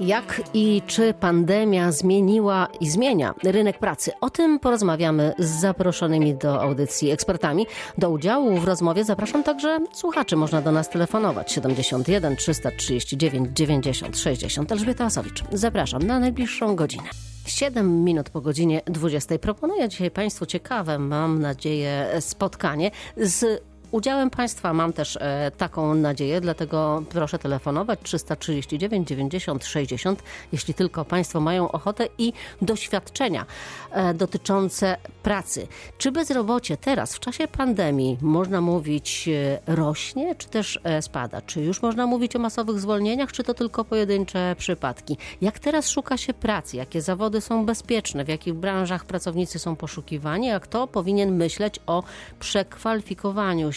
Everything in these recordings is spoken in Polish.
Jak i czy pandemia zmieniła i zmienia rynek pracy? O tym porozmawiamy z zaproszonymi do audycji ekspertami. Do udziału w rozmowie zapraszam także słuchaczy. Można do nas telefonować 71 339 90 60. Elżbieta Osowicz. Zapraszam na najbliższą godzinę. 7 minut po godzinie 20. Proponuję dzisiaj Państwu ciekawe, mam nadzieję, spotkanie z udziałem Państwa mam też e, taką nadzieję, dlatego proszę telefonować 339 90 60, jeśli tylko Państwo mają ochotę i doświadczenia e, dotyczące pracy. Czy bezrobocie teraz, w czasie pandemii, można mówić e, rośnie, czy też spada? Czy już można mówić o masowych zwolnieniach, czy to tylko pojedyncze przypadki? Jak teraz szuka się pracy? Jakie zawody są bezpieczne? W jakich branżach pracownicy są poszukiwani? A kto powinien myśleć o przekwalifikowaniu?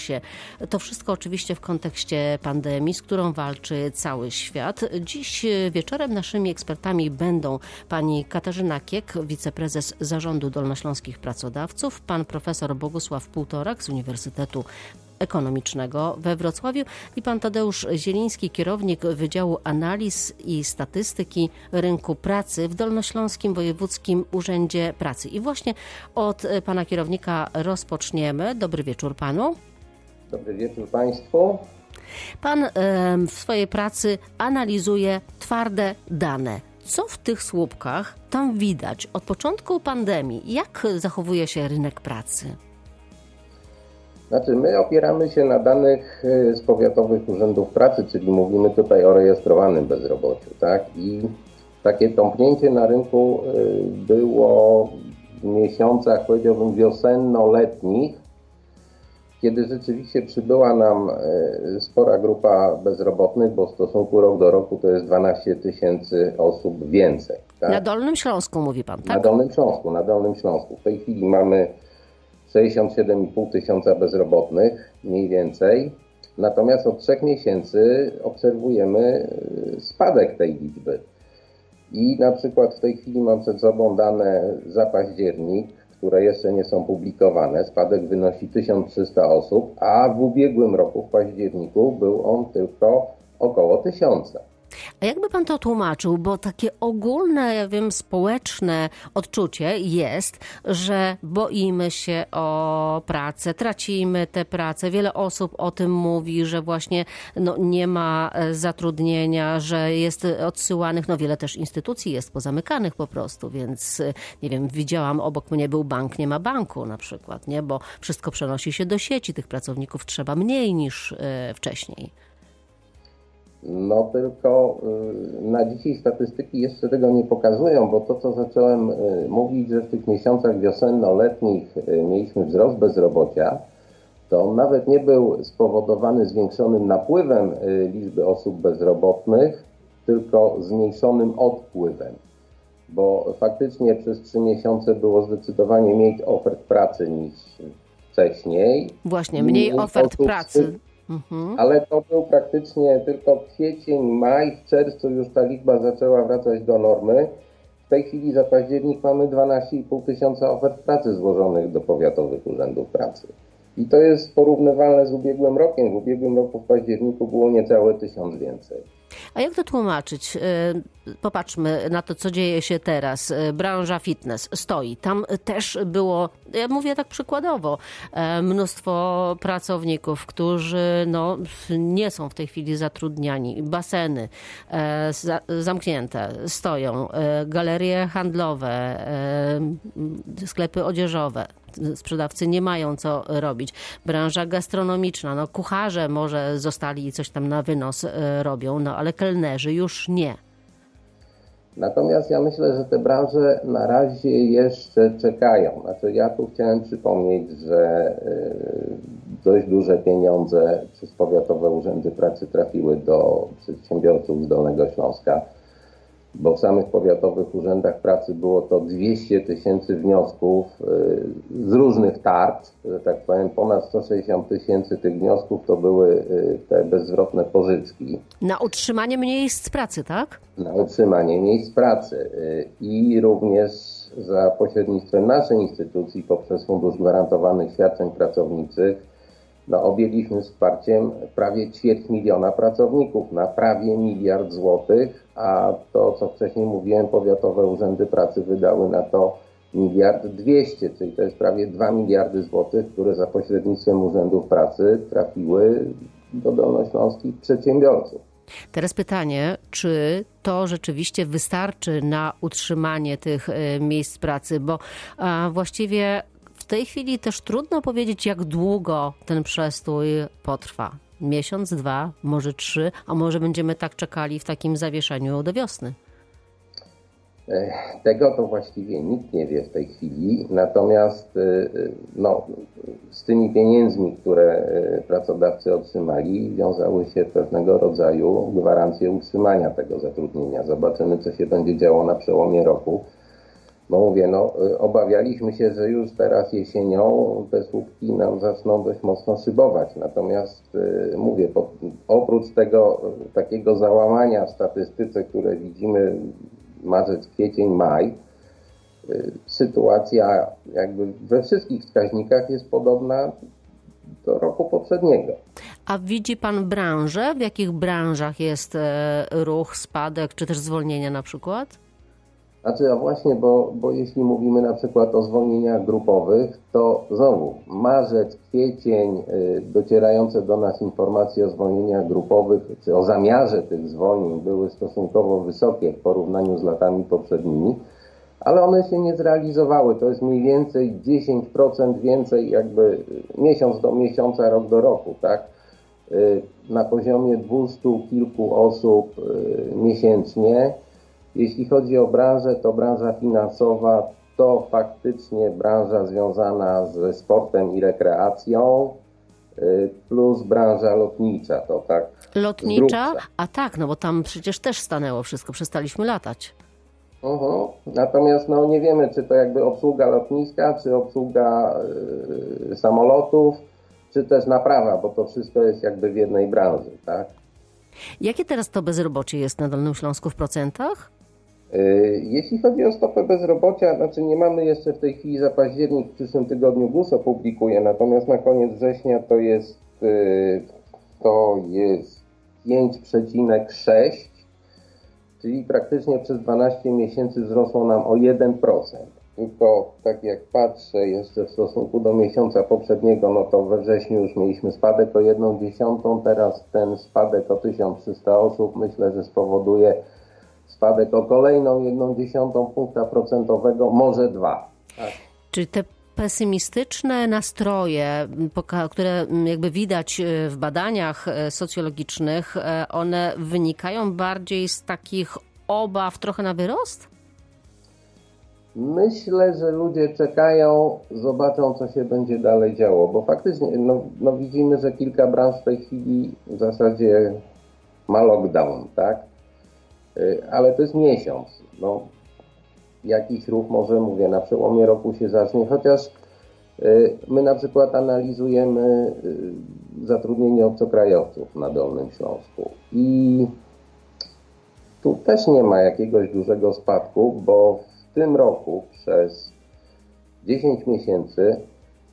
To wszystko oczywiście w kontekście pandemii, z którą walczy cały świat. Dziś wieczorem naszymi ekspertami będą pani Katarzyna Kiek, wiceprezes Zarządu Dolnośląskich Pracodawców, pan profesor Bogusław Półtorak z Uniwersytetu Ekonomicznego we Wrocławiu i pan Tadeusz Zieliński, kierownik Wydziału Analiz i Statystyki Rynku Pracy w Dolnośląskim Wojewódzkim Urzędzie Pracy. I właśnie od pana kierownika rozpoczniemy. Dobry wieczór panu. Dobry wieczór Państwu. Pan w swojej pracy analizuje twarde dane. Co w tych słupkach tam widać od początku pandemii? Jak zachowuje się rynek pracy? Znaczy, my opieramy się na danych e, z powiatowych urzędów pracy, czyli mówimy tutaj o rejestrowanym bezrobociu, tak? I takie tąpnięcie na rynku e, było w miesiącach, powiedziałbym, wiosenno-letnich, kiedy rzeczywiście przybyła nam e, spora grupa bezrobotnych, bo w stosunku rok do roku to jest 12 tysięcy osób więcej. Tak? Na Dolnym Śląsku mówi Pan, tak? Na Dolnym Śląsku, na Dolnym Śląsku. W tej chwili mamy 67,5 tysiąca bezrobotnych, mniej więcej. Natomiast od trzech miesięcy obserwujemy e, spadek tej liczby. I na przykład w tej chwili mam przed sobą dane za październik, które jeszcze nie są publikowane. Spadek wynosi 1300 osób, a w ubiegłym roku, w październiku, był on tylko około 1000. A jakby pan to tłumaczył, bo takie ogólne, ja wiem, społeczne odczucie jest, że boimy się o pracę, tracimy tę pracę. Wiele osób o tym mówi, że właśnie no, nie ma e, zatrudnienia, że jest odsyłanych, no wiele też instytucji jest pozamykanych po prostu, więc e, nie wiem, widziałam obok mnie był bank, nie ma banku na przykład, nie, bo wszystko przenosi się do sieci, tych pracowników trzeba mniej niż e, wcześniej. No tylko y, na dzisiaj statystyki jeszcze tego nie pokazują, bo to co zacząłem y, mówić, że w tych miesiącach wiosenno-letnich y, mieliśmy wzrost bezrobocia, to on nawet nie był spowodowany zwiększonym napływem liczby osób bezrobotnych, tylko zmniejszonym odpływem. Bo faktycznie przez trzy miesiące było zdecydowanie mniej ofert pracy niż wcześniej. Właśnie, mniej ofert pracy. Mhm. Ale to był praktycznie tylko kwiecień, maj, w czerwcu już ta liczba zaczęła wracać do normy. W tej chwili za październik mamy 12,5 tysiąca ofert pracy złożonych do powiatowych urzędów pracy. I to jest porównywalne z ubiegłym rokiem. W ubiegłym roku w październiku było niecałe tysiąc więcej. A jak to tłumaczyć? E, popatrzmy na to, co dzieje się teraz. E, branża fitness stoi. Tam też było, ja mówię tak przykładowo, e, mnóstwo pracowników, którzy no, nie są w tej chwili zatrudniani. Baseny zamknięte stoją, galerie handlowe, sklepy odzieżowe sprzedawcy nie mają co robić. Branża gastronomiczna, no kucharze może zostali i coś tam na wynos robią, no ale kelnerzy już nie. Natomiast ja myślę, że te branże na razie jeszcze czekają. Znaczy ja tu chciałem przypomnieć, że e, dość duże pieniądze przez powiatowe urzędy pracy trafiły do przedsiębiorców z Dolnego Śląska bo w samych powiatowych urzędach pracy było to 200 tysięcy wniosków y, z różnych tarcz, że tak powiem, ponad 160 tysięcy tych wniosków to były y, te bezzwrotne pożyczki. Na utrzymanie miejsc pracy, tak? Na utrzymanie miejsc pracy y, i również za pośrednictwem naszej instytucji poprzez Fundusz Gwarantowanych Świadczeń Pracowniczych no, objęliśmy wsparciem prawie ćwierć miliona pracowników na prawie miliard złotych, a to, co wcześniej mówiłem, powiatowe urzędy pracy wydały na to miliard dwieście, czyli to jest prawie 2 miliardy złotych, które za pośrednictwem urzędów pracy trafiły do dolnośląskich przedsiębiorców. Teraz pytanie, czy to rzeczywiście wystarczy na utrzymanie tych e, miejsc pracy, bo właściwie tej chwili też trudno powiedzieć, jak długo ten przestój potrwa. Miesiąc, dwa, może trzy, a może będziemy tak czekali w takim zawieszeniu do wiosny. Tego to właściwie nikt nie wie w tej chwili, natomiast y, y, no, z tymi pieniędzmi, które y, pracodawcy otrzymali, wiązały się pewnego rodzaju gwarancje utrzymania tego zatrudnienia. Zobaczymy, co się będzie działo na przełomie roku. Bo mówię, no, obawialiśmy się, że już teraz jesienią te słupki nam zaczną dość mocno szybować. Natomiast mówię, po, oprócz tego takiego załamania w statystyce, które widzimy marzec, kwiecień, maj, y, sytuacja jakby we wszystkich wskaźnikach jest podobna do roku poprzedniego. A widzi Pan branżę? W jakich branżach jest e, ruch, spadek, czy też zwolnienia na przykład? Znaczy, a właśnie, bo, bo jeśli mówimy na przykład o zwolnieniach grupowych, to znowu marzec, kwiecień, y, docierające do nas informacje o zwolnieniach grupowych, czy o zamiarze tych zwolnień były stosunkowo wysokie w porównaniu z latami poprzednimi, ale one się nie zrealizowały. To jest mniej więcej 10% więcej jakby miesiąc do miesiąca, rok do roku, tak? Y, na poziomie 200 kilku osób y, miesięcznie jeśli chodzi o branżę, to branża finansowa to faktycznie branża związana ze sportem i rekreacją, y, plus branża lotnicza, to tak. Lotnicza? A tak, no bo tam przecież też stanęło wszystko, przestaliśmy latać. Uh mhm. -huh. Natomiast no, nie wiemy, czy to jakby obsługa lotniska, czy obsługa y, samolotów, czy też naprawa, bo to wszystko jest jakby w jednej branży, tak? Jakie teraz to bezrobocie jest na Dolnym Śląsku w procentach? Y, jeśli chodzi o stopę bezrobocia, znaczy nie mamy jeszcze w tej chwili za październik, w przyszłym tygodniu GUS opublikuje, natomiast na koniec września to jest, y, to jest 5,6, czyli praktycznie przez 12 miesięcy wzrosło nam o 1%. Tylko tak jak patrzę jeszcze w stosunku do miesiąca poprzedniego, no to we wrześniu już mieliśmy spadek o 1 dziesiątą, teraz ten spadek o 1300 osób myślę, że spowoduje spadek o kolejną jedną dziesiątą punkta procentowego, może dwa. Tak. Czy te pesymistyczne nastroje, które jakby widać e, w badaniach e, socjologicznych, e, one wynikają bardziej z takich obaw trochę na wyrost? Myślę, że ludzie czekają, zobaczą, co się będzie dalej działo, bo faktycznie no, no widzimy, że kilka branż w tej chwili w zasadzie ma lockdown, tak? Y, ale to jest miesiąc. No, jakiś ruch może, mówię, na przełomie roku się zacznie, chociaż y, my na przykład analizujemy y, zatrudnienie obcokrajowców na Dolnym Śląsku i tu też nie ma jakiegoś dużego spadku, bo w tym roku przez 10 miesięcy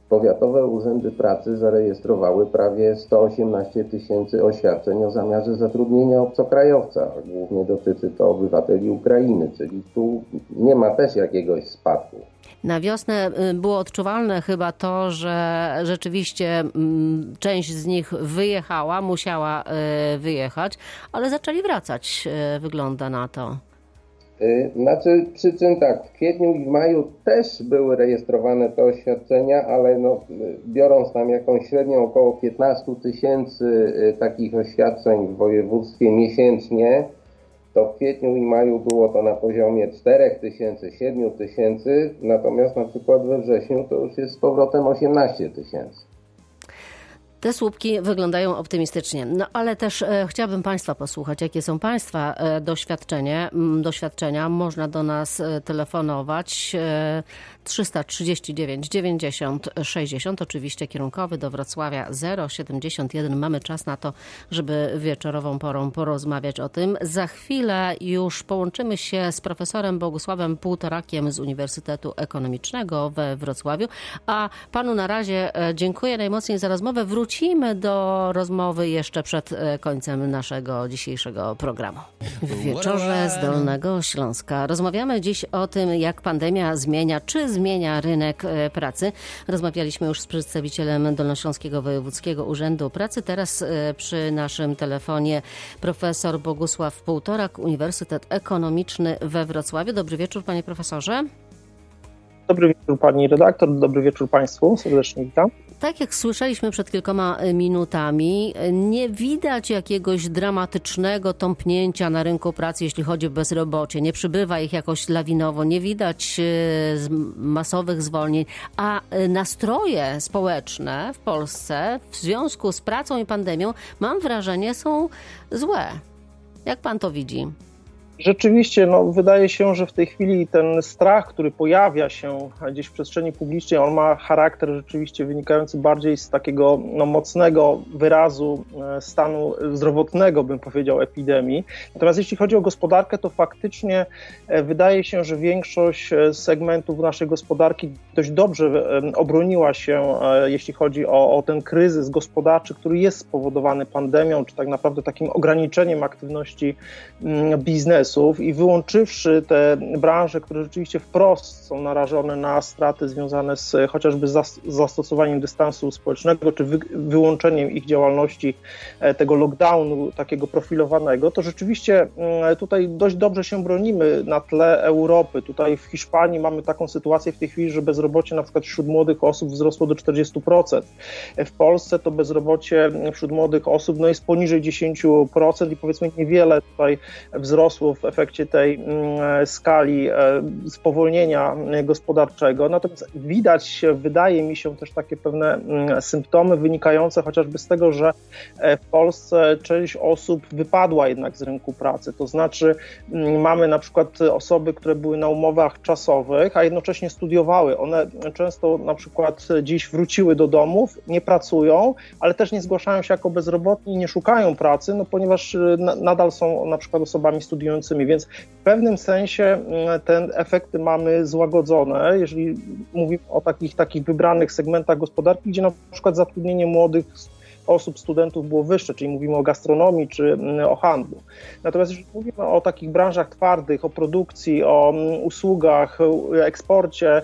Powiatowe urzędy pracy zarejestrowały prawie 118 tysięcy oświadczeń o zamiarze zatrudnienia obcokrajowca. Głównie dotyczy to obywateli Ukrainy, czyli tu nie ma też jakiegoś spadku. Na wiosnę y, było odczuwalne chyba to, że rzeczywiście mm, część z nich wyjechała, musiała y, wyjechać, ale zaczęli wracać, y, wygląda na to. Y, znaczy przyczyn tak, w kwietniu i w maju też były rejestrowane te oświadczenia, ale no, biorąc tam jakąś średnią około 15 tysięcy y, takich oświadczeń w województwie miesięcznie, to w kwietniu i maju było to na poziomie 4 tysięcy, 7 tysięcy, natomiast na przykład we wrześniu to już jest z powrotem 18 tysięcy. Te słupki wyglądają optymistycznie, no ale też e, chciałabym Państwa posłuchać, jakie są Państwa e, doświadczenie, doświadczenia. Można do nas e, telefonować e, 339 90 60, oczywiście kierunkowy do Wrocławia 071. Mamy czas na to, żeby wieczorową porą porozmawiać o tym. Za chwilę już połączymy się z profesorem Bogusławem Półtorakiem z Uniwersytetu Ekonomicznego we Wrocławiu, a Panu na razie e, dziękuję najmocniej za rozmowę. Wrócimy do rozmowy jeszcze przed e, końcem naszego dzisiejszego programu. W wieczorze z Dolnego Śląska rozmawiamy dziś o tym, jak pandemia zmienia, czy zmienia rynek e, pracy. Rozmawialiśmy już z przedstawicielem Dolnośląskiego Wojewódzkiego Urzędu Pracy. Teraz e, przy naszym telefonie profesor Bogusław Półtorak, Uniwersytet Ekonomiczny we Wrocławiu. Dobry wieczór, panie profesorze. Dobry wieczór pani redaktor, dobry wieczór państwu, serdecznie witam. Tak jak słyszeliśmy przed kilkoma e, minutami, nie widać jakiegoś dramatycznego tąpnięcia na rynku pracy, jeśli chodzi o bezrobocie. Nie przybywa ich jakoś lawinowo, nie widać e, masowych zwolnień, a e, nastroje społeczne w Polsce w związku z pracą i pandemią, mam wrażenie, są złe. Jak pan to widzi? Rzeczywiście, no, wydaje się, że w tej chwili ten strach, który pojawia się gdzieś w przestrzeni publicznej, on ma charakter rzeczywiście wynikający bardziej z takiego no, mocnego wyrazu e, stanu zdrowotnego, bym powiedział, epidemii. Natomiast jeśli chodzi o gospodarkę, to faktycznie e, wydaje się, że większość e, segmentów naszej gospodarki dość dobrze obroniła się, jeśli chodzi o, o ten kryzys gospodarczy, który jest spowodowany pandemią, czy tak naprawdę takim ograniczeniem aktywności mm, biznesu biznesów i wyłączywszy te branże, które rzeczywiście wprost są narażone na straty związane z chociażby zastosowaniem dystansu społecznego, czy wy, wyłączeniem ich działalności, e, tego lockdownu takiego profilowanego, to rzeczywiście mm, tutaj dość dobrze się bronimy na tle Europy. Tutaj w Hiszpanii mamy taką sytuację w tej chwili, że bezrobocie na przykład wśród młodych osób wzrosło do 40%. W Polsce to bezrobocie wśród młodych osób no jest poniżej 10% i powiedzmy niewiele tutaj wzrosło w efekcie tej mm, skali e, spowolnienia gospodarczego. Natomiast widać, wydaje mi się, też takie pewne mm, symptomy wynikające chociażby z tego, że e, w Polsce część osób wypadła jednak z rynku pracy. To znaczy, mm, mamy na przykład osoby, które były na umowach czasowych, a jednocześnie studiowały. One często na przykład dziś wróciły do domów, nie pracują, ale też nie zgłaszają się jako bezrobotni nie szukają pracy, no ponieważ e, nadal są na przykład osobami studiującymi więc w pewnym sensie mm, te efekty mamy złagodzone, jeżeli mówimy o takich, takich wybranych segmentach gospodarki, gdzie na przykład zatrudnienie młodych osób, studentów było wyższe, czyli mówimy o gastronomii czy mm, o handlu. Natomiast jeżeli mówimy o takich branżach twardych, o produkcji, o mm, usługach, eksporcie,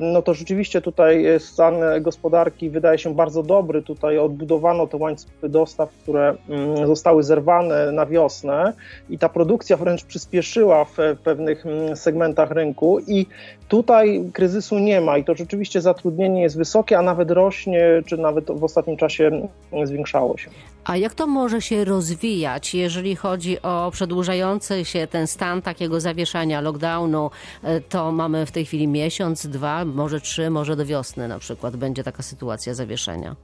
no to rzeczywiście tutaj stan gospodarki wydaje się bardzo dobry. Tutaj odbudowano te łańcuchy dostaw, które mm, zostały zerwane na wiosnę i ta produkcja wręcz przyspieszyła w pewnych segmentach rynku i tutaj kryzysu nie ma i to rzeczywiście zatrudnienie jest wysokie, a nawet rośnie, czy nawet w ostatnim czasie zwiększało się. A jak to może się rozwijać, jeżeli chodzi o przedłużający się ten stan takiego zawieszania, lockdownu? E, to mamy w tej chwili miesiąc, dwa, może trzy, może do wiosny na przykład będzie taka sytuacja zawieszenia.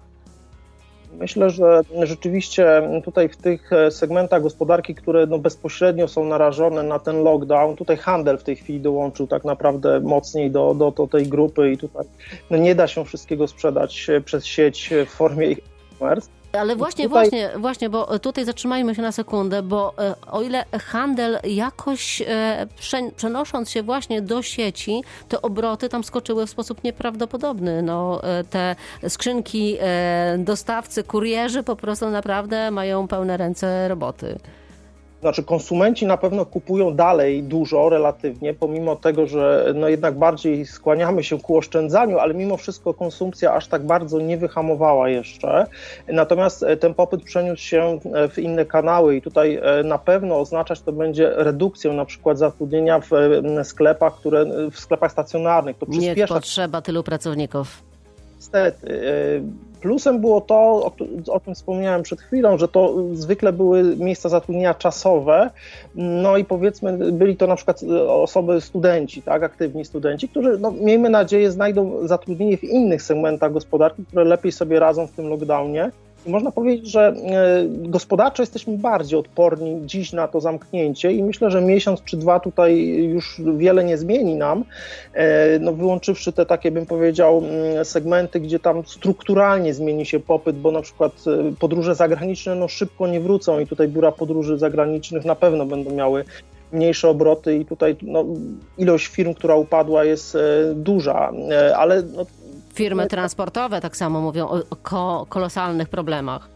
Myślę, że rzeczywiście tutaj w tych e, segmentach gospodarki, które no bezpośrednio są narażone na ten lockdown, tutaj handel w tej chwili dołączył tak naprawdę mocniej do, do, do tej grupy i tutaj no nie da się wszystkiego sprzedać e, przez sieć w formie e-commerce. Ale właśnie, tutaj... właśnie, właśnie, bo tutaj zatrzymajmy się na sekundę, bo e, o ile handel jakoś e, przenosząc się właśnie do sieci, te obroty tam skoczyły w sposób nieprawdopodobny. No, e, te skrzynki dostawcy, kurierzy po prostu naprawdę mają pełne ręce roboty. Znaczy konsumenci na pewno kupują dalej dużo relatywnie, pomimo tego, że no jednak bardziej skłaniamy się ku oszczędzaniu, ale mimo wszystko konsumpcja aż tak bardzo nie wyhamowała jeszcze. Natomiast e, ten popyt przeniósł się e, w inne kanały i tutaj e, na pewno oznaczać to będzie redukcję na przykład zatrudnienia w sklepach, które w sklepach stacjonarnych. To przyspiesza... Nie potrzeba tylu pracowników. Niestety Plusem było to, o, o, tym wspomniałem przed chwilą, że to zwykle były miejsca zatrudnienia czasowe, no i powiedzmy byli to na przykład osoby studenci, tak, aktywni studenci, którzy, no, miejmy nadzieję, znajdą zatrudnienie w innych segmentach gospodarki, które lepiej sobie radzą w tym lockdownie i można powiedzieć, że e, gospodarczo jesteśmy bardziej odporni dziś na to zamknięcie i myślę, że miesiąc czy dwa tutaj już wiele nie zmieni nam, e, no wyłączywszy te takie, bym powiedział, mm, segmenty, gdzie tam strukturalnie zmieni się popyt, bo na przykład e, podróże zagraniczne no szybko nie wrócą i tutaj biura podróży zagranicznych na pewno będą miały mniejsze obroty i tutaj no, ilość firm, która upadła jest duża, ale no, Firmy transportowe tak samo mówią o kolosalnych problemach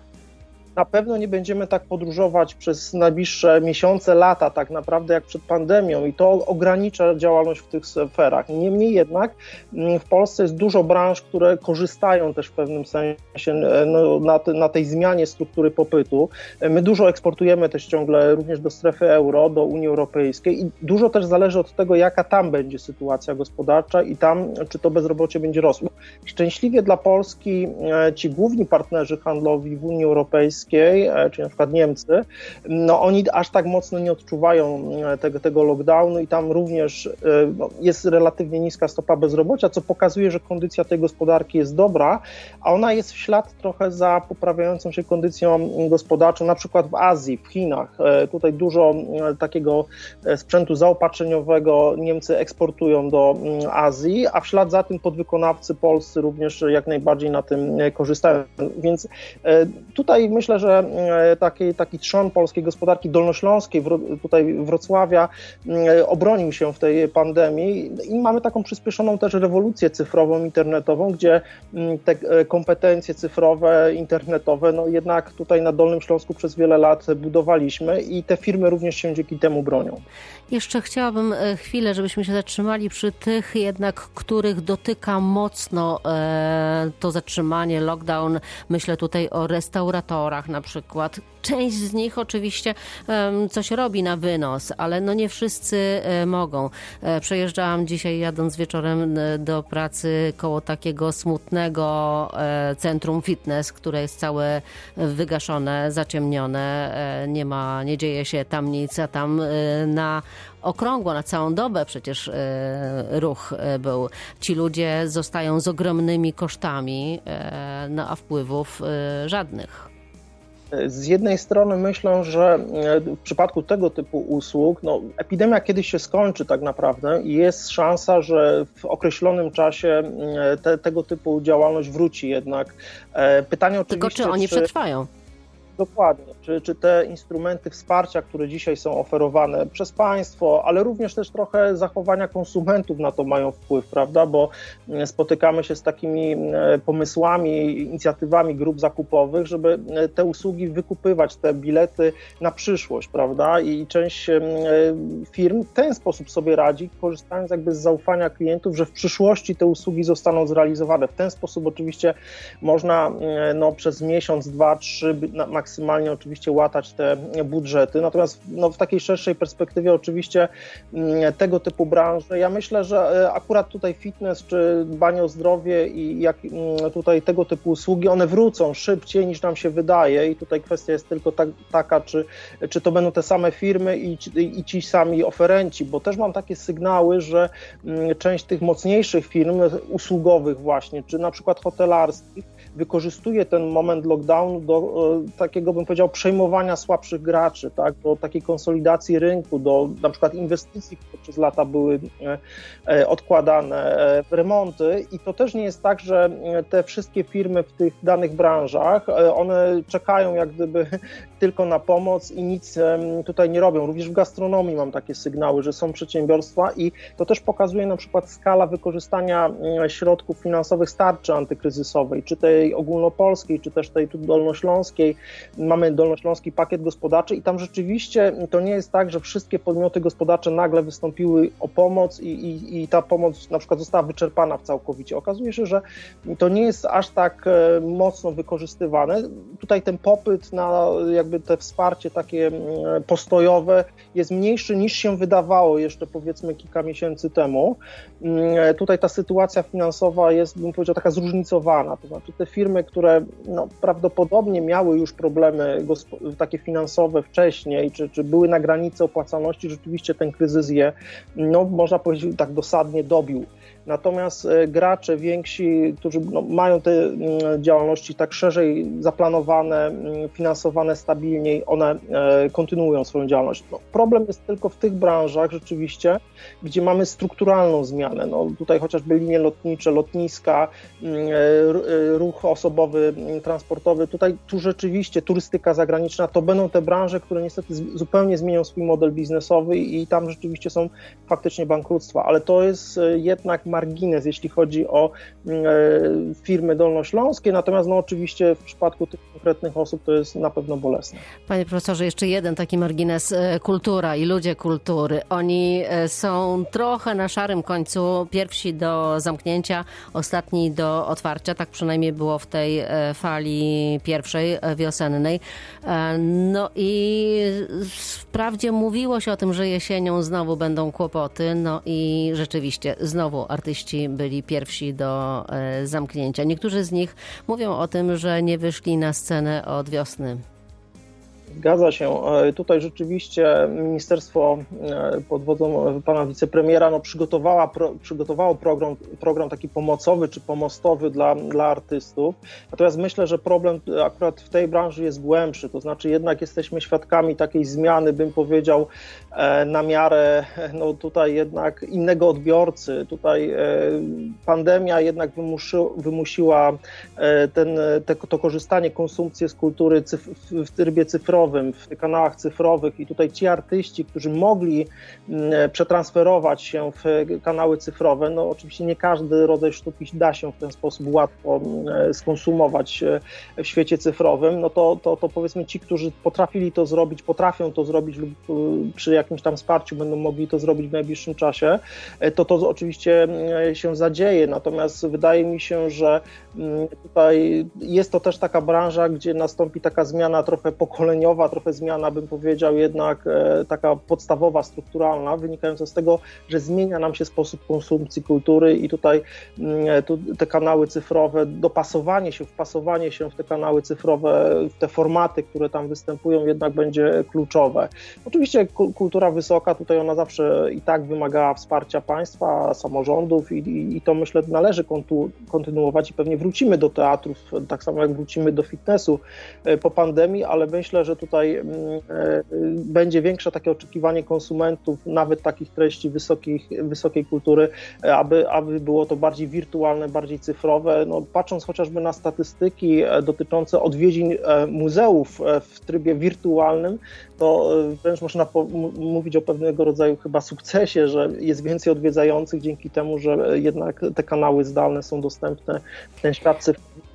na pewno nie będziemy tak podróżować przez najbliższe miesiące, lata, tak naprawdę jak przed pandemią, i to ogranicza działalność w tych sferach. Niemniej jednak mm, w Polsce jest dużo branż, które korzystają też w pewnym sensie e, no, na, te, na tej zmianie struktury popytu. E, my dużo eksportujemy też ciągle również do strefy euro, do Unii Europejskiej, i dużo też zależy od tego, jaka tam będzie sytuacja gospodarcza i tam, czy to bezrobocie będzie rosło. Szczęśliwie dla Polski e, ci główni partnerzy handlowi w Unii Europejskiej, Europejskiej, e, czyli na przykład Niemcy, no oni aż tak mocno nie odczuwają e, tego, tego lockdownu i tam również e, no, jest relatywnie niska stopa bezrobocia, co pokazuje, że kondycja tej gospodarki jest dobra, a ona jest w ślad trochę za poprawiającą się kondycją gospodarczą, na przykład w Azji, w Chinach. Tutaj dużo takiego sprzętu zaopatrzeniowego Niemcy eksportują do Azji, a w ślad za tym podwykonawcy polscy również jak najbardziej na tym korzystają. Więc tutaj myślę, że e, taki, taki trzon polskiej gospodarki dolnośląskiej, tutaj Wrocławia, e, obronił się w tej pandemii i mamy taką przyspieszoną też rewolucję cyfrową, internetową, gdzie mm, te e, kompetencje cyfrowe, internetowe, no jednak tutaj na Dolnym Śląsku przez wiele lat budowaliśmy i te firmy również się dzięki temu bronią. Jeszcze chciałabym chwilę, żebyśmy się zatrzymali przy tych jednak, których dotyka mocno to zatrzymanie, lockdown. Myślę tutaj o restauratorach, na przykład. Część z nich oczywiście coś robi na wynos, ale no nie wszyscy e, mogą. E, przejeżdżałam dzisiaj jadąc wieczorem e, do pracy koło takiego smutnego centrum fitness, które jest całe wygaszone, zaciemnione, nie ma, nie dzieje się tam nic, a tam na okrągło, na całą dobę przecież ruch był. Ci ludzie zostają z ogromnymi kosztami, no a wpływów żadnych. Z jednej strony myślę, że e, w przypadku tego typu usług, no, epidemia kiedyś się skończy tak naprawdę i jest szansa, że w określonym czasie e, te, tego typu działalność wróci jednak. E, pytanie oczywiście... Tylko czy oni czy... przetrwają? Dokładnie. Czy, czy te instrumenty wsparcia, które dzisiaj są oferowane przez państwo, ale również też trochę zachowania konsumentów na to mają wpływ, prawda? Bo mm, spotykamy się z takimi mm, pomysłami, inicjatywami grup zakupowych, żeby mm, te usługi wykupywać, te bilety na przyszłość, prawda? I część firm w ten sposób sobie radzi, korzystając jakby z zaufania klientów, że w przyszłości te usługi zostaną zrealizowane. W ten sposób oczywiście można no, przez miesiąc, dwa, trzy, maksymalnie maksymalnie oczywiście łatać te budżety. Natomiast no, w takiej szerszej perspektywie oczywiście mm, tego typu branże, ja myślę, że e, akurat tutaj fitness czy dbanie o zdrowie i jak mm, tutaj tego typu usługi, one wrócą szybciej niż nam się wydaje i tutaj kwestia jest tylko tak, taka, czy, czy to będą te same firmy i, i ci sami oferenci, bo też mam takie sygnały, że mm, część tych mocniejszych firm usługowych właśnie, czy na przykład hotelarskich, wykorzystuje ten moment lockdownu do e, takiego, bym powiedział, przejmowania słabszych graczy, tak, do takiej konsolidacji rynku, do na przykład inwestycji, które przez lata były e, e, odkładane, w remonty. I to też nie jest tak, że te wszystkie firmy w tych danych branżach, one czekają jak gdyby tylko na pomoc i nic tutaj nie robią. Również w gastronomii mam takie sygnały, że są przedsiębiorstwa i to też pokazuje na przykład skala wykorzystania środków finansowych starczy antykryzysowej, czy tej ogólnopolskiej, czy też tej dolnośląskiej, mamy dolnośląski pakiet gospodarczy i tam rzeczywiście to nie jest tak, że wszystkie podmioty gospodarcze nagle wystąpiły o pomoc i, i, i ta pomoc na przykład została wyczerpana w całkowicie. Okazuje się, że to nie jest aż tak mocno wykorzystywane. Tutaj ten popyt na jakby te wsparcie takie postojowe jest mniejszy niż się wydawało jeszcze powiedzmy kilka miesięcy temu. E, tutaj ta sytuacja finansowa jest, bym powiedział, taka zróżnicowana. To znaczy te firmy, które no, prawdopodobnie miały już problemy takie finansowe wcześniej, czy, czy były na granicy opłacalności, rzeczywiście ten kryzys je, no, można powiedzieć, tak dosadnie dobił. Natomiast e, gracze więksi, którzy no, mają te mm, działalności tak szerzej zaplanowane, mm, finansowane stabilnie, stabilniej, one kontynuują swoją działalność. No, problem jest tylko w tych branżach rzeczywiście, gdzie mamy strukturalną zmianę. No, tutaj chociażby linie lotnicze, lotniska, mm, ruch osobowy, mm, transportowy, tutaj tu rzeczywiście turystyka zagraniczna, to będą te branże, które niestety zupełnie zmienią swój model biznesowy i tam rzeczywiście są faktycznie bankructwa, ale to jest e, jednak margines, jeśli chodzi o mm, e, firmy dolnośląskie, natomiast no oczywiście w przypadku tych konkretnych osób to jest na pewno bolesne. Panie profesorze, jeszcze jeden taki margines, e, kultura i ludzie kultury. Oni są trochę na szarym końcu, pierwsi do zamknięcia, ostatni do otwarcia, tak przynajmniej było w tej fali pierwszej, wiosennej. No i wprawdzie mówiło się o tym, że jesienią znowu będą kłopoty, no i rzeczywiście znowu artyści byli pierwsi do e, zamknięcia. Niektórzy z nich mówią o tym, że nie wyszli na scenę od wiosny. Zgadza się. E, tutaj rzeczywiście ministerstwo e, pod wodzą pana wicepremiera no, przygotowała, pro, przygotowało program, program taki pomocowy czy pomostowy dla, dla artystów. Natomiast myślę, że problem akurat w tej branży jest głębszy. To znaczy jednak jesteśmy świadkami takiej zmiany, bym powiedział, e, na miarę no, tutaj jednak innego odbiorcy. Tutaj pandemia jednak wymuszy, wymusiła ten, te, to korzystanie, konsumpcję z kultury cyf, w trybie cyfrowym w kanałach cyfrowych i tutaj ci artyści, którzy mogli mm, przetransferować się w kanały cyfrowe, no oczywiście nie każdy rodzaj sztuki da się w ten sposób łatwo mm, skonsumować e, w świecie cyfrowym, no to, to, to powiedzmy ci, którzy potrafili to zrobić, potrafią to zrobić lub e, przy jakimś tam wsparciu będą mogli to zrobić w najbliższym czasie, e, to to oczywiście mm, się zadzieje, natomiast wydaje mi się, że tutaj jest to też taka branża, gdzie nastąpi taka zmiana trochę pokoleniowa, trochę zmiana, bym powiedział, jednak e, taka podstawowa, strukturalna, wynikająca z tego, że zmienia nam się sposób konsumpcji kultury i tutaj mm, e, tu te kanały cyfrowe, dopasowanie się, wpasowanie się w te kanały cyfrowe, w te formaty, które tam występują, jednak będzie kluczowe. Oczywiście kultura wysoka, tutaj ona zawsze i tak wymagała wsparcia państwa, samorządów i, i, i to myślę należy kontynuować i pewnie wrócimy do teatrów, tak samo jak wrócimy do fitnessu e, po pandemii, ale myślę, że tutaj mm, e, będzie większe takie oczekiwanie konsumentów, nawet takich treści wysokich, wysokiej kultury, e, aby, aby było to bardziej wirtualne, bardziej cyfrowe. No, patrząc chociażby na statystyki e, dotyczące odwiedzin muzeów w trybie wirtualnym, to wręcz można mówić o pewnego rodzaju chyba sukcesie, że jest więcej odwiedzających dzięki temu, że jednak te kanały zdalne są dostępne, ten świat cyfrowy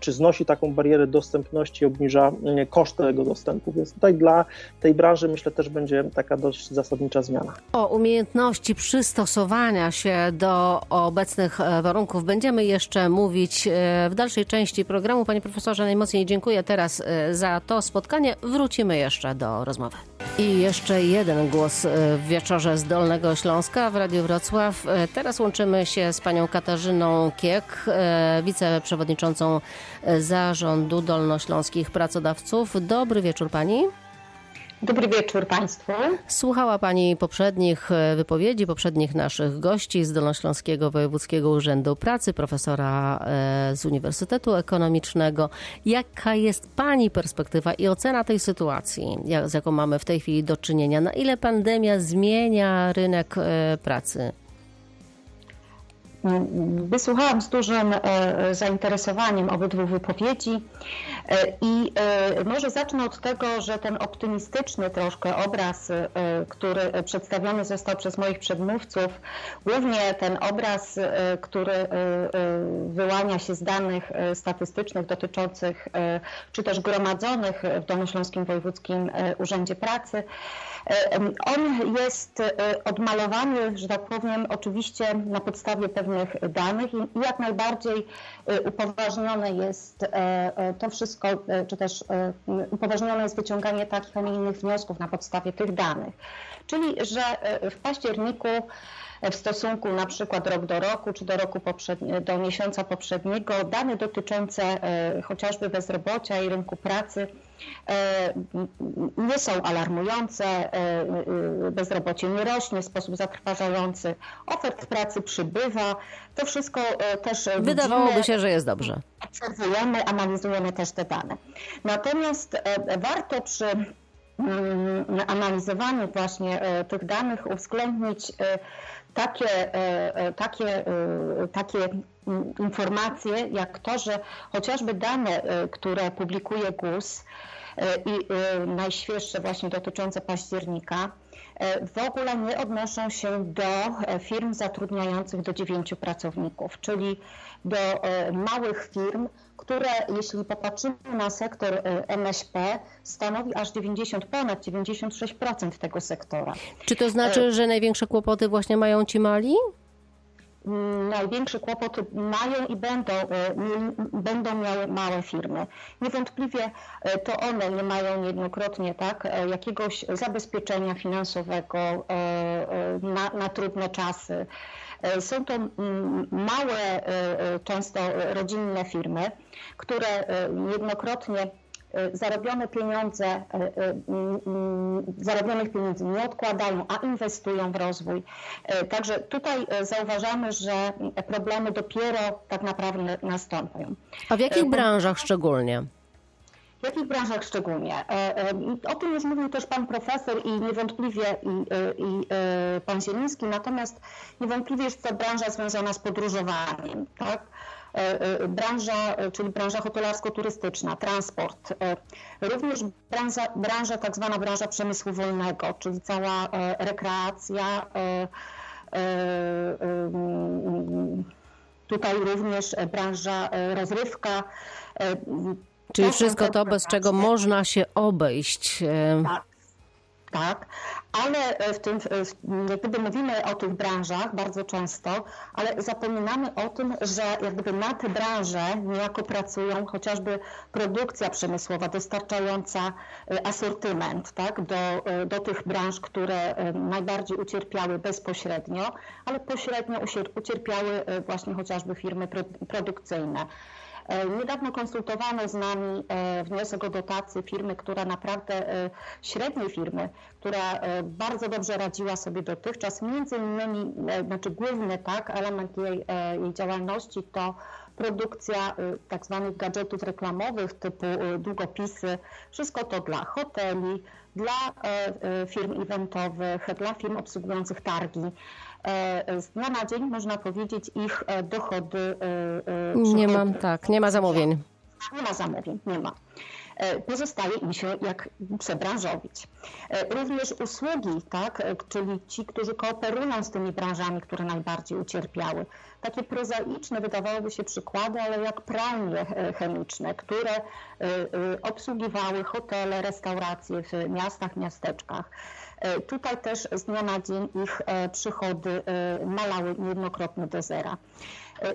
czy znosi taką barierę dostępności, obniża mm, koszt tego dostępu. Więc tutaj dla tej branży myślę też będzie taka dość zasadnicza zmiana. O umiejętności przystosowania się do obecnych e, warunków będziemy jeszcze mówić e, w dalszej części programu. Panie profesorze, najmocniej dziękuję teraz e, za to spotkanie. Wrócimy jeszcze do rozmowy. I jeszcze jeden głos w wieczorze z Dolnego Śląska w Radiu Wrocław. Teraz łączymy się z panią Katarzyną Kiek, wiceprzewodniczącą E, Zarządu Dolnośląskich Pracodawców. Dobry wieczór Pani. Dobry wieczór Państwu. Słuchała Pani poprzednich e, wypowiedzi, poprzednich naszych gości z Dolnośląskiego Wojewódzkiego Urzędu Pracy, profesora e, z Uniwersytetu Ekonomicznego. Jaka jest Pani perspektywa i ocena tej sytuacji, z jaką mamy w tej chwili do czynienia? Na ile pandemia zmienia rynek pracy? Wysłuchałam z dużym e, zainteresowaniem obydwu wypowiedzi e, i e, może zacznę od tego, że ten optymistyczny troszkę obraz, który przedstawiony został przez moich przedmówców, głównie ten obraz, który wyłania się z danych statystycznych dotyczących czy też gromadzonych w Dolnośląskim Wojewódzkim Urzędzie Pracy, on jest odmalowany, że tak powiem, oczywiście na podstawie pewnych danych i jak najbardziej y, upoważnione jest e, e, to wszystko, e, czy też upoważnione jest wyciąganie takich, a nie innych wniosków na podstawie tych danych. Czyli, że w październiku w stosunku na przykład rok do roku, czy do roku do miesiąca poprzedniego, dane dotyczące e, chociażby bezrobocia i rynku pracy e, nie są alarmujące, e, bezrobocie nie rośnie w sposób zatrważający, ofert pracy przybywa, to wszystko też Wydawałoby widzimy, się, że jest dobrze. Obserwujemy, analizujemy też te dane. Natomiast warto przy analizowaniu właśnie tych danych uwzględnić takie, e, e, takie, e, takie informacje, jak to, że chociażby dane, które publikuje GUS i najświeższe właśnie dotyczące października, w ogóle nie odnoszą się do firm zatrudniających do dziewięciu pracowników, czyli do małych firm, które jeśli popatrzymy na sektor e, MŚP, stanowi aż 90, ponad 96% tego sektora. Czy to znaczy, e, że największe kłopoty właśnie mają ci mali? Mm, największe kłopoty mają i będą, e, będą miały małe firmy. Niewątpliwie to one nie mają niejednokrotnie tak, jakiegoś zabezpieczenia finansowego na, na trudne czasy. E, są to mm, małe, e, e, często rodzinne firmy, które jednokrotnie zarobione pieniądze, mm, zarobionych pieniędzy nie odkładają, a inwestują w rozwój. Także tutaj zauważamy, że problemy dopiero tak naprawdę nastąpią. A w jakich branżach szczególnie? W jakich branżach szczególnie? O tym już mówił też pan profesor i niewątpliwie i, i pan Zieliński, natomiast niewątpliwie jest to branża związana z podróżowaniem. Tak? Branża, czyli branża hotelarsko-turystyczna, transport, również branża, branża tak zwana branża przemysłu wolnego, czyli cała rekreacja, tutaj również branża rozrywka, Czyli wszystko to, bez czego można się obejść. E, tak. Tak, ale w tym, jak gdyby mówimy o tych branżach bardzo często, ale zapominamy o tym, że jak gdyby na te branże niejako pracują chociażby produkcja przemysłowa dostarczająca e, asortyment tak, do, e, do tych branż, które najbardziej ucierpiały bezpośrednio, ale pośrednio ucierpiały właśnie chociażby firmy produkcyjne. E, niedawno konsultowano z nami e, wniosek o dotację firmy, która naprawdę, e, średniej firmy, która bardzo dobrze radziła sobie dotychczas. Między innymi, znaczy główny tak, element jej, jej działalności to produkcja tak zwanych gadżetów reklamowych typu długopisy. Wszystko to dla hoteli, dla firm eventowych, dla firm obsługujących targi. E, z dnia na dzień, można powiedzieć, ich e, dochody. E, nie mam, tak, nie ma zamówień. Nie ma zamówień, nie ma. Pozostaje im się jak przebranżowić. Również usługi, tak, czyli ci, którzy kooperują z tymi branżami, które najbardziej ucierpiały. Takie prozaiczne wydawałoby się przykłady, ale jak pralnie chemiczne, które obsługiwały hotele, restauracje w miastach, miasteczkach E, tutaj też z dnia na dzień ich e, przychody e, malały niejednokrotnie do zera.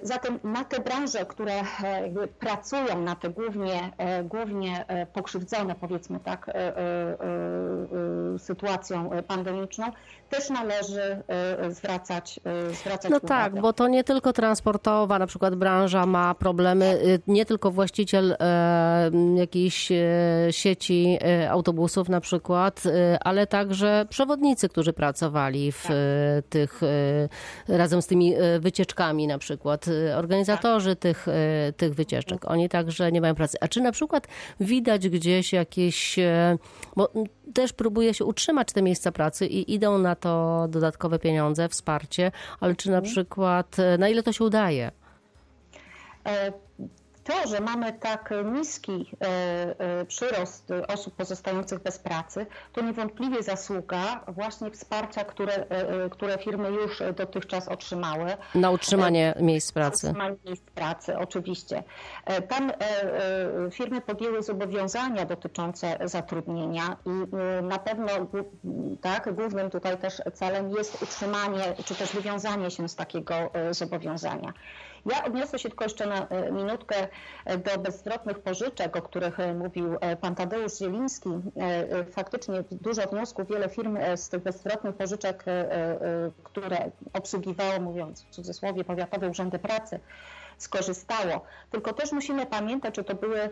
Zatem na te branże, które pracują na te głównie, głównie pokrzywdzone, powiedzmy tak, sytuacją pandemiczną, też należy zwracać, zwracać no uwagę. tak, bo to nie tylko transportowa na przykład branża ma problemy, nie tylko właściciel jakiejś sieci autobusów na przykład, ale także przewodnicy, którzy pracowali w tak. tych, razem z tymi wycieczkami na przykład przykład y, organizatorzy tak. tych, y, tych wycieczek, oni także nie mają pracy. A czy na przykład widać gdzieś jakieś, y, bo też próbuje się utrzymać te miejsca pracy i idą na to dodatkowe pieniądze, wsparcie, ale czy na mhm. przykład, na ile to się udaje? To, że mamy tak niski e, e, przyrost osób pozostających bez pracy, to niewątpliwie zasługa właśnie wsparcia, które, e, które firmy już dotychczas otrzymały. Na utrzymanie miejsc pracy. Na utrzymanie miejsc pracy, oczywiście. Tam firmy podjęły zobowiązania dotyczące zatrudnienia i na pewno tak, głównym tutaj też celem jest utrzymanie czy też wywiązanie się z takiego zobowiązania. Ja odniosę się tylko jeszcze na minutkę do bezzwrotnych pożyczek, o których mówił pan Tadeusz Zieliński, faktycznie dużo wniosków, wiele firm z tych bezzwrotnych pożyczek, które obsługiwało, mówiąc w cudzysłowie, powiatowe urzędy pracy, skorzystało. Tylko też musimy pamiętać, że to były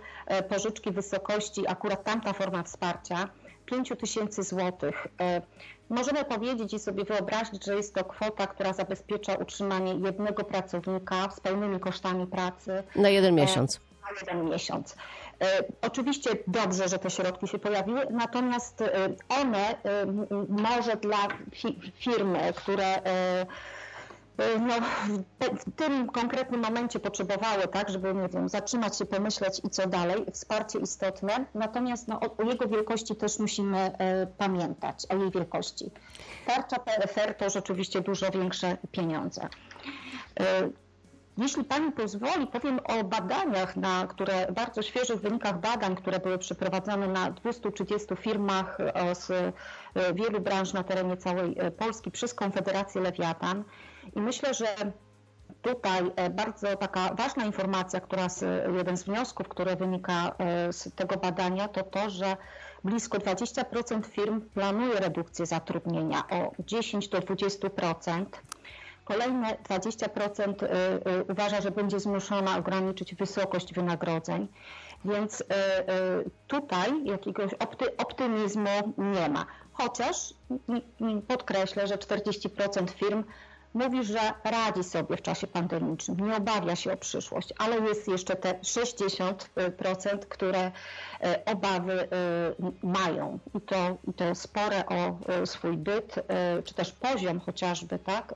pożyczki wysokości, akurat tamta forma wsparcia, 5 tysięcy złotych. E, możemy powiedzieć i sobie wyobrazić, że jest to kwota, która zabezpiecza utrzymanie jednego pracownika z pełnymi kosztami pracy. Na jeden miesiąc. Na jeden miesiąc. E, oczywiście dobrze, że te środki się pojawiły, natomiast e, one może dla firmy, które E, no, w tym konkretnym momencie potrzebowały, tak, żeby nie wiem, zatrzymać się, pomyśleć i co dalej, wsparcie istotne, natomiast no, o, jego wielkości też musimy e, pamiętać, o jej wielkości. Tarcza PFR to rzeczywiście dużo większe pieniądze. E, jeśli Pani pozwoli, powiem o badaniach, na które bardzo świeżych wynikach badań, które były przeprowadzone na 230 firmach z wielu branż na terenie całej Polski przez Konfederację Lewiatan. I myślę, że tutaj e, bardzo taka ważna informacja, która z, jeden z wniosków, który wynika e, z tego badania, to to, że blisko 20% firm planuje redukcję zatrudnienia o 10 do 20%. Kolejne 20% e, uważa, że będzie zmuszona ograniczyć wysokość wynagrodzeń, więc tutaj jakiegoś optymizmu nie ma. Chociaż podkreślę, że 40% firm mówi, że radzi sobie w czasie pandemicznym, nie obawia się o przyszłość, ale jest jeszcze te 60%, które obawy mają i to, i to spore o swój byt, czy też poziom chociażby, tak,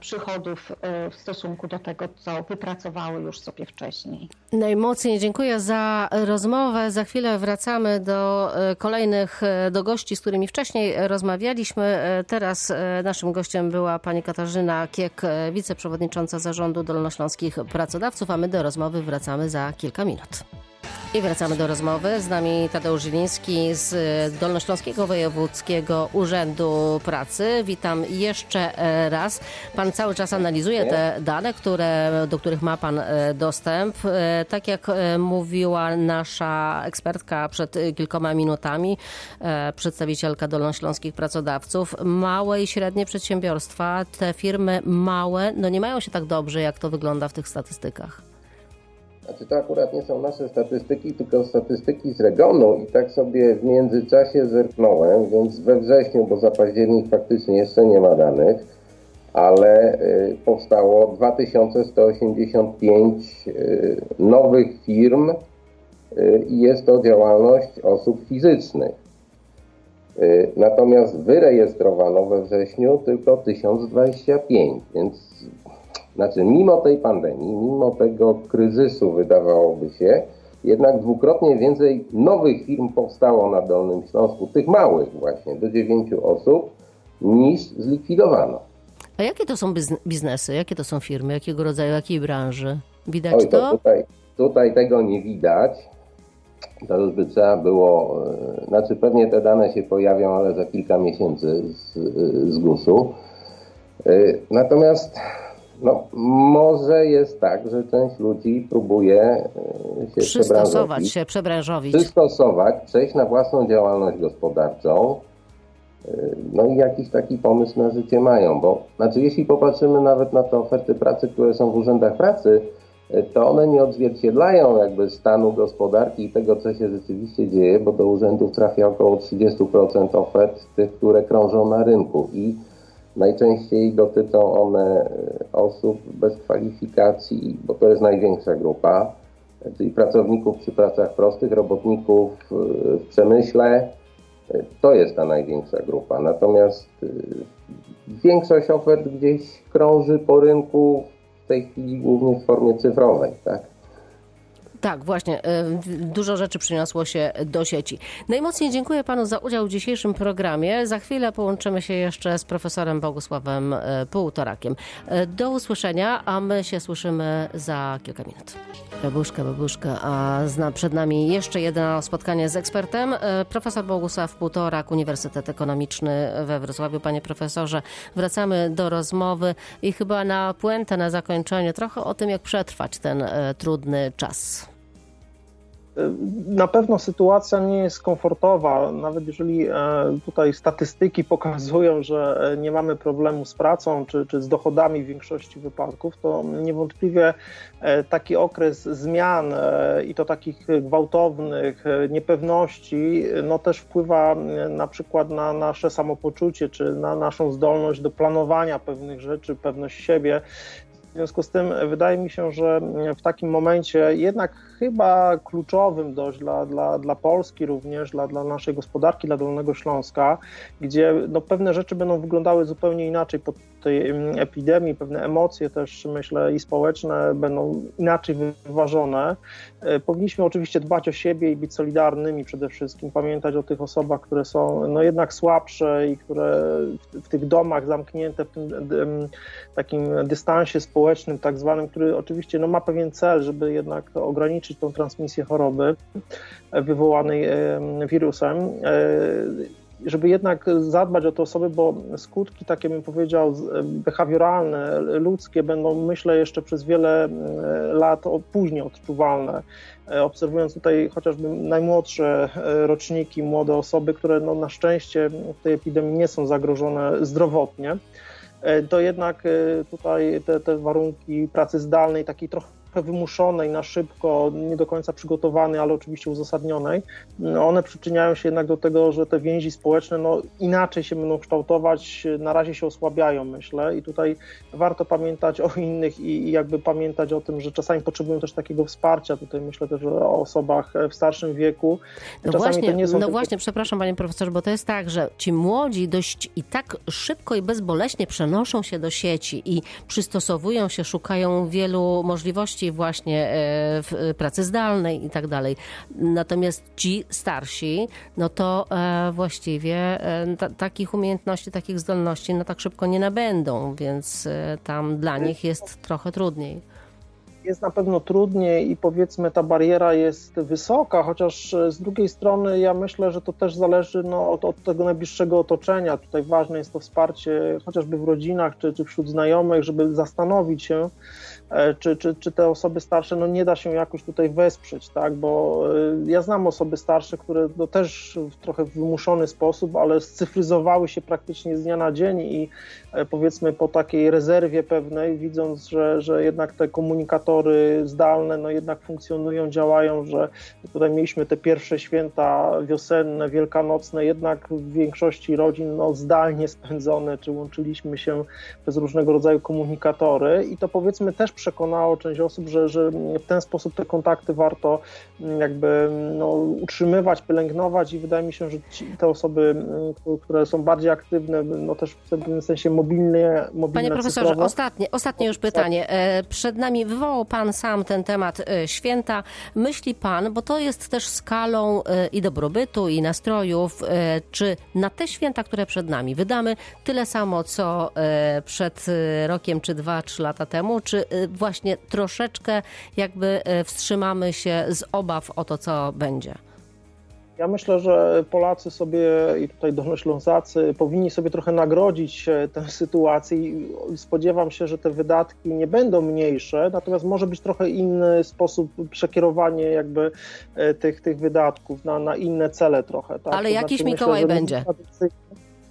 przychodów e, w stosunku do tego, co wypracowały już sobie wcześniej. Najmocniej dziękuję za rozmowę. Za chwilę wracamy do e, kolejnych, do gości, z którymi wcześniej rozmawialiśmy. Teraz naszym gościem była pani Katarzyna Kiek, wiceprzewodnicząca Zarządu Dolnośląskich Pracodawców, a my do rozmowy wracamy za kilka minut. I wracamy do rozmowy. Z nami Tadeusz Ziliński z Dolnośląskiego Wojewódzkiego Urzędu Pracy. Witam jeszcze e, raz. Pan cały czas analizuje te dane, które, do których ma Pan e, dostęp. E, tak jak mówiła nasza ekspertka przed kilkoma minutami, przedstawicielka Dolnośląskich Pracodawców, małe i średnie przedsiębiorstwa, te firmy małe, no nie mają się tak dobrze, jak to wygląda w tych statystykach. Znaczy to akurat nie są nasze statystyki, tylko statystyki z regionu i tak sobie w międzyczasie zerknąłem, więc we wrześniu, bo za październik faktycznie jeszcze nie ma danych, ale y, powstało 2185 y, nowych firm y, i jest to działalność osób fizycznych. Natomiast wyrejestrowano we wrześniu tylko 1025, więc znaczy, mimo tej pandemii, mimo tego kryzysu, wydawałoby się, jednak dwukrotnie więcej nowych firm powstało na Dolnym Śląsku, tych małych właśnie, do dziewięciu osób, niż zlikwidowano. A jakie to są biznesy? Jakie to są firmy? Jakiego rodzaju, jakiej branży? Widać Oj, to? to? Tutaj, tutaj tego nie widać. To już by trzeba było, e, znaczy pewnie te dane się pojawią, ale za kilka miesięcy z, z GUS-u. E, natomiast no, może jest tak, że część ludzi próbuje e, się przystosować się, przebranżowić. Przystosować, przejść na własną działalność gospodarczą. E, no i jakiś taki pomysł na życie mają, bo znaczy jeśli popatrzymy nawet na te oferty pracy, które są w urzędach pracy, e, to one nie odzwierciedlają jakby stanu gospodarki i tego, co się rzeczywiście dzieje, bo do urzędów trafia około 30% ofert tych, które krążą na rynku i Najczęściej dotyczą one e, osób bez kwalifikacji, bo to jest największa grupa, czyli pracowników przy pracach prostych, robotników e, w przemyśle. E, to jest ta największa grupa. Natomiast większość ofert gdzieś krąży po rynku w tej chwili głównie w formie cyfrowej. Tak? Tak, właśnie. Dużo rzeczy przyniosło się do sieci. Najmocniej dziękuję panu za udział w dzisiejszym programie. Za chwilę połączymy się jeszcze z profesorem Bogusławem Półtorakiem. Do usłyszenia, a my się słyszymy za kilka minut. Babuszka, babuszka, a przed nami jeszcze jedno spotkanie z ekspertem. Profesor Bogusław Półtorak, Uniwersytet Ekonomiczny we Wrocławiu. Panie profesorze, wracamy do rozmowy i chyba na puentę, na zakończenie trochę o tym, jak przetrwać ten trudny czas. Na pewno sytuacja nie jest komfortowa, nawet jeżeli e, tutaj statystyki pokazują, że nie mamy problemu z pracą czy, czy z dochodami w większości wypadków, to niewątpliwie e, taki okres zmian e, i to takich gwałtownych, niepewności, no też wpływa na przykład na nasze samopoczucie czy na naszą zdolność do planowania pewnych rzeczy, pewność siebie. W związku z tym wydaje mi się, że w takim momencie jednak chyba kluczowym dość dla, dla, dla Polski również, dla, dla naszej gospodarki, dla Dolnego Śląska, gdzie no, pewne rzeczy będą wyglądały zupełnie inaczej po tej epidemii, pewne emocje też myślę i społeczne będą inaczej wyważone. E, powinniśmy oczywiście dbać o siebie i być solidarnymi przede wszystkim, pamiętać o tych osobach, które są no, jednak słabsze i które w, w tych domach zamknięte, w tym takim dystansie społecznym tak zwanym, który oczywiście no, ma pewien cel, żeby jednak ograniczyć tą transmisję choroby wywołanej wirusem e, żeby jednak zadbać o te osoby, bo skutki, takie bym powiedział, behawioralne, ludzkie będą, myślę, jeszcze przez wiele lat później odczuwalne. E, obserwując tutaj chociażby najmłodsze e, roczniki, młode osoby, które no, na szczęście w tej epidemii nie są zagrożone zdrowotnie, to jednak tutaj te, te warunki pracy zdalnej, takiej trochę wymuszonej na szybko, nie do końca przygotowanej, ale oczywiście uzasadnionej, one przyczyniają się jednak do tego, że te więzi społeczne no, inaczej się będą kształtować, na razie się osłabiają, myślę, i tutaj warto pamiętać o innych i, jakby pamiętać o tym, że czasami potrzebują też takiego wsparcia. Tutaj myślę też o osobach w starszym wieku. No czasami właśnie, no tylko... właśnie, przepraszam panie profesorze, bo to jest tak, że ci młodzi dość i tak szybko i bezboleśnie przenoszą się do sieci i przystosowują się, szukają wielu możliwości właśnie e, w pracy zdalnej i tak dalej. Natomiast ci starsi, no to e, właściwie e, takich umiejętności, takich zdolności no tak szybko nie nabędą, więc tam dla nich jest trochę trudniej jest na pewno trudniej i powiedzmy ta bariera jest wysoka, chociaż z drugiej strony ja myślę, że to też zależy no, od, od, tego najbliższego otoczenia. Tutaj ważne jest to wsparcie chociażby w rodzinach czy, czy wśród znajomych, żeby zastanowić się, E, czy, czy, czy te osoby starsze no nie da się jakoś tutaj wesprzeć, tak? Bo e, ja znam osoby starsze, które no też w trochę wymuszony sposób, ale scyfryzowały się praktycznie z dnia na dzień i e, powiedzmy po takiej rezerwie pewnej, widząc, że, że jednak te komunikatory zdalne no jednak funkcjonują, działają, że tutaj mieliśmy te pierwsze święta wiosenne, wielkanocne, jednak w większości rodzin no zdalnie spędzone, czy łączyliśmy się przez różnego rodzaju komunikatory i to powiedzmy też przekonało część osób, że, że w ten sposób te kontakty warto mm, jakby no, utrzymywać, pielęgnować i wydaje mi się, że ci, te osoby, mm, które są bardziej aktywne, no też w pewnym sensie mobilnie, mobilne Panie profesorze, cyfrowo. ostatnie, ostatnie już pytanie. E, przed nami wywołał Pan sam ten temat e, święta. Myśli Pan, bo to jest też skalą e, i dobrobytu, i nastrojów, czy na te święta, które przed nami wydamy tyle samo, co przed rokiem, czy dwa, trzy lata temu, czy właśnie troszeczkę jakby e, wstrzymamy się z obaw o to, co będzie? Ja myślę, że Polacy sobie i tutaj Dolnoślązacy powinni sobie trochę nagrodzić e, tę sytuację i spodziewam się, że te wydatki nie będą mniejsze, natomiast może być trochę inny sposób przekierowanie jakby e, tych, tych wydatków na, na inne cele trochę. Tak? Ale to jakiś znaczy, Mikołaj myślę, będzie.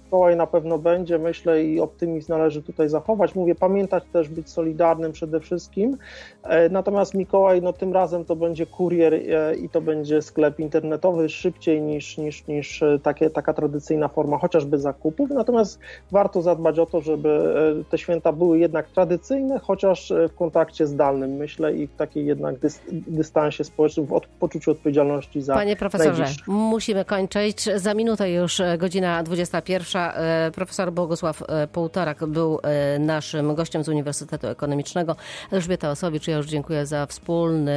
Mikołaj na pewno będzie, myślę, i optymizm należy tutaj zachować. Mówię, pamiętać też, być solidarnym przede wszystkim. E, natomiast Mikołaj, no tym razem to będzie kurier e, i to będzie sklep internetowy szybciej niż, niż, niż e, takie, taka tradycyjna forma chociażby zakupów. Natomiast warto zadbać o to, żeby te święta były jednak tradycyjne, chociaż w kontakcie zdalnym, myślę, i w takiej jednak dystansie społecznym, w od, poczuciu odpowiedzialności za Panie profesorze, musimy kończyć. Za minutę już godzina 21. Kasiusza. Profesor Bogusław Półtorak był naszym gościem z Uniwersytetu Ekonomicznego. Elżbieta Osowicz, ja już dziękuję za wspólny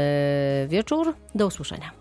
wieczór. Do usłyszenia.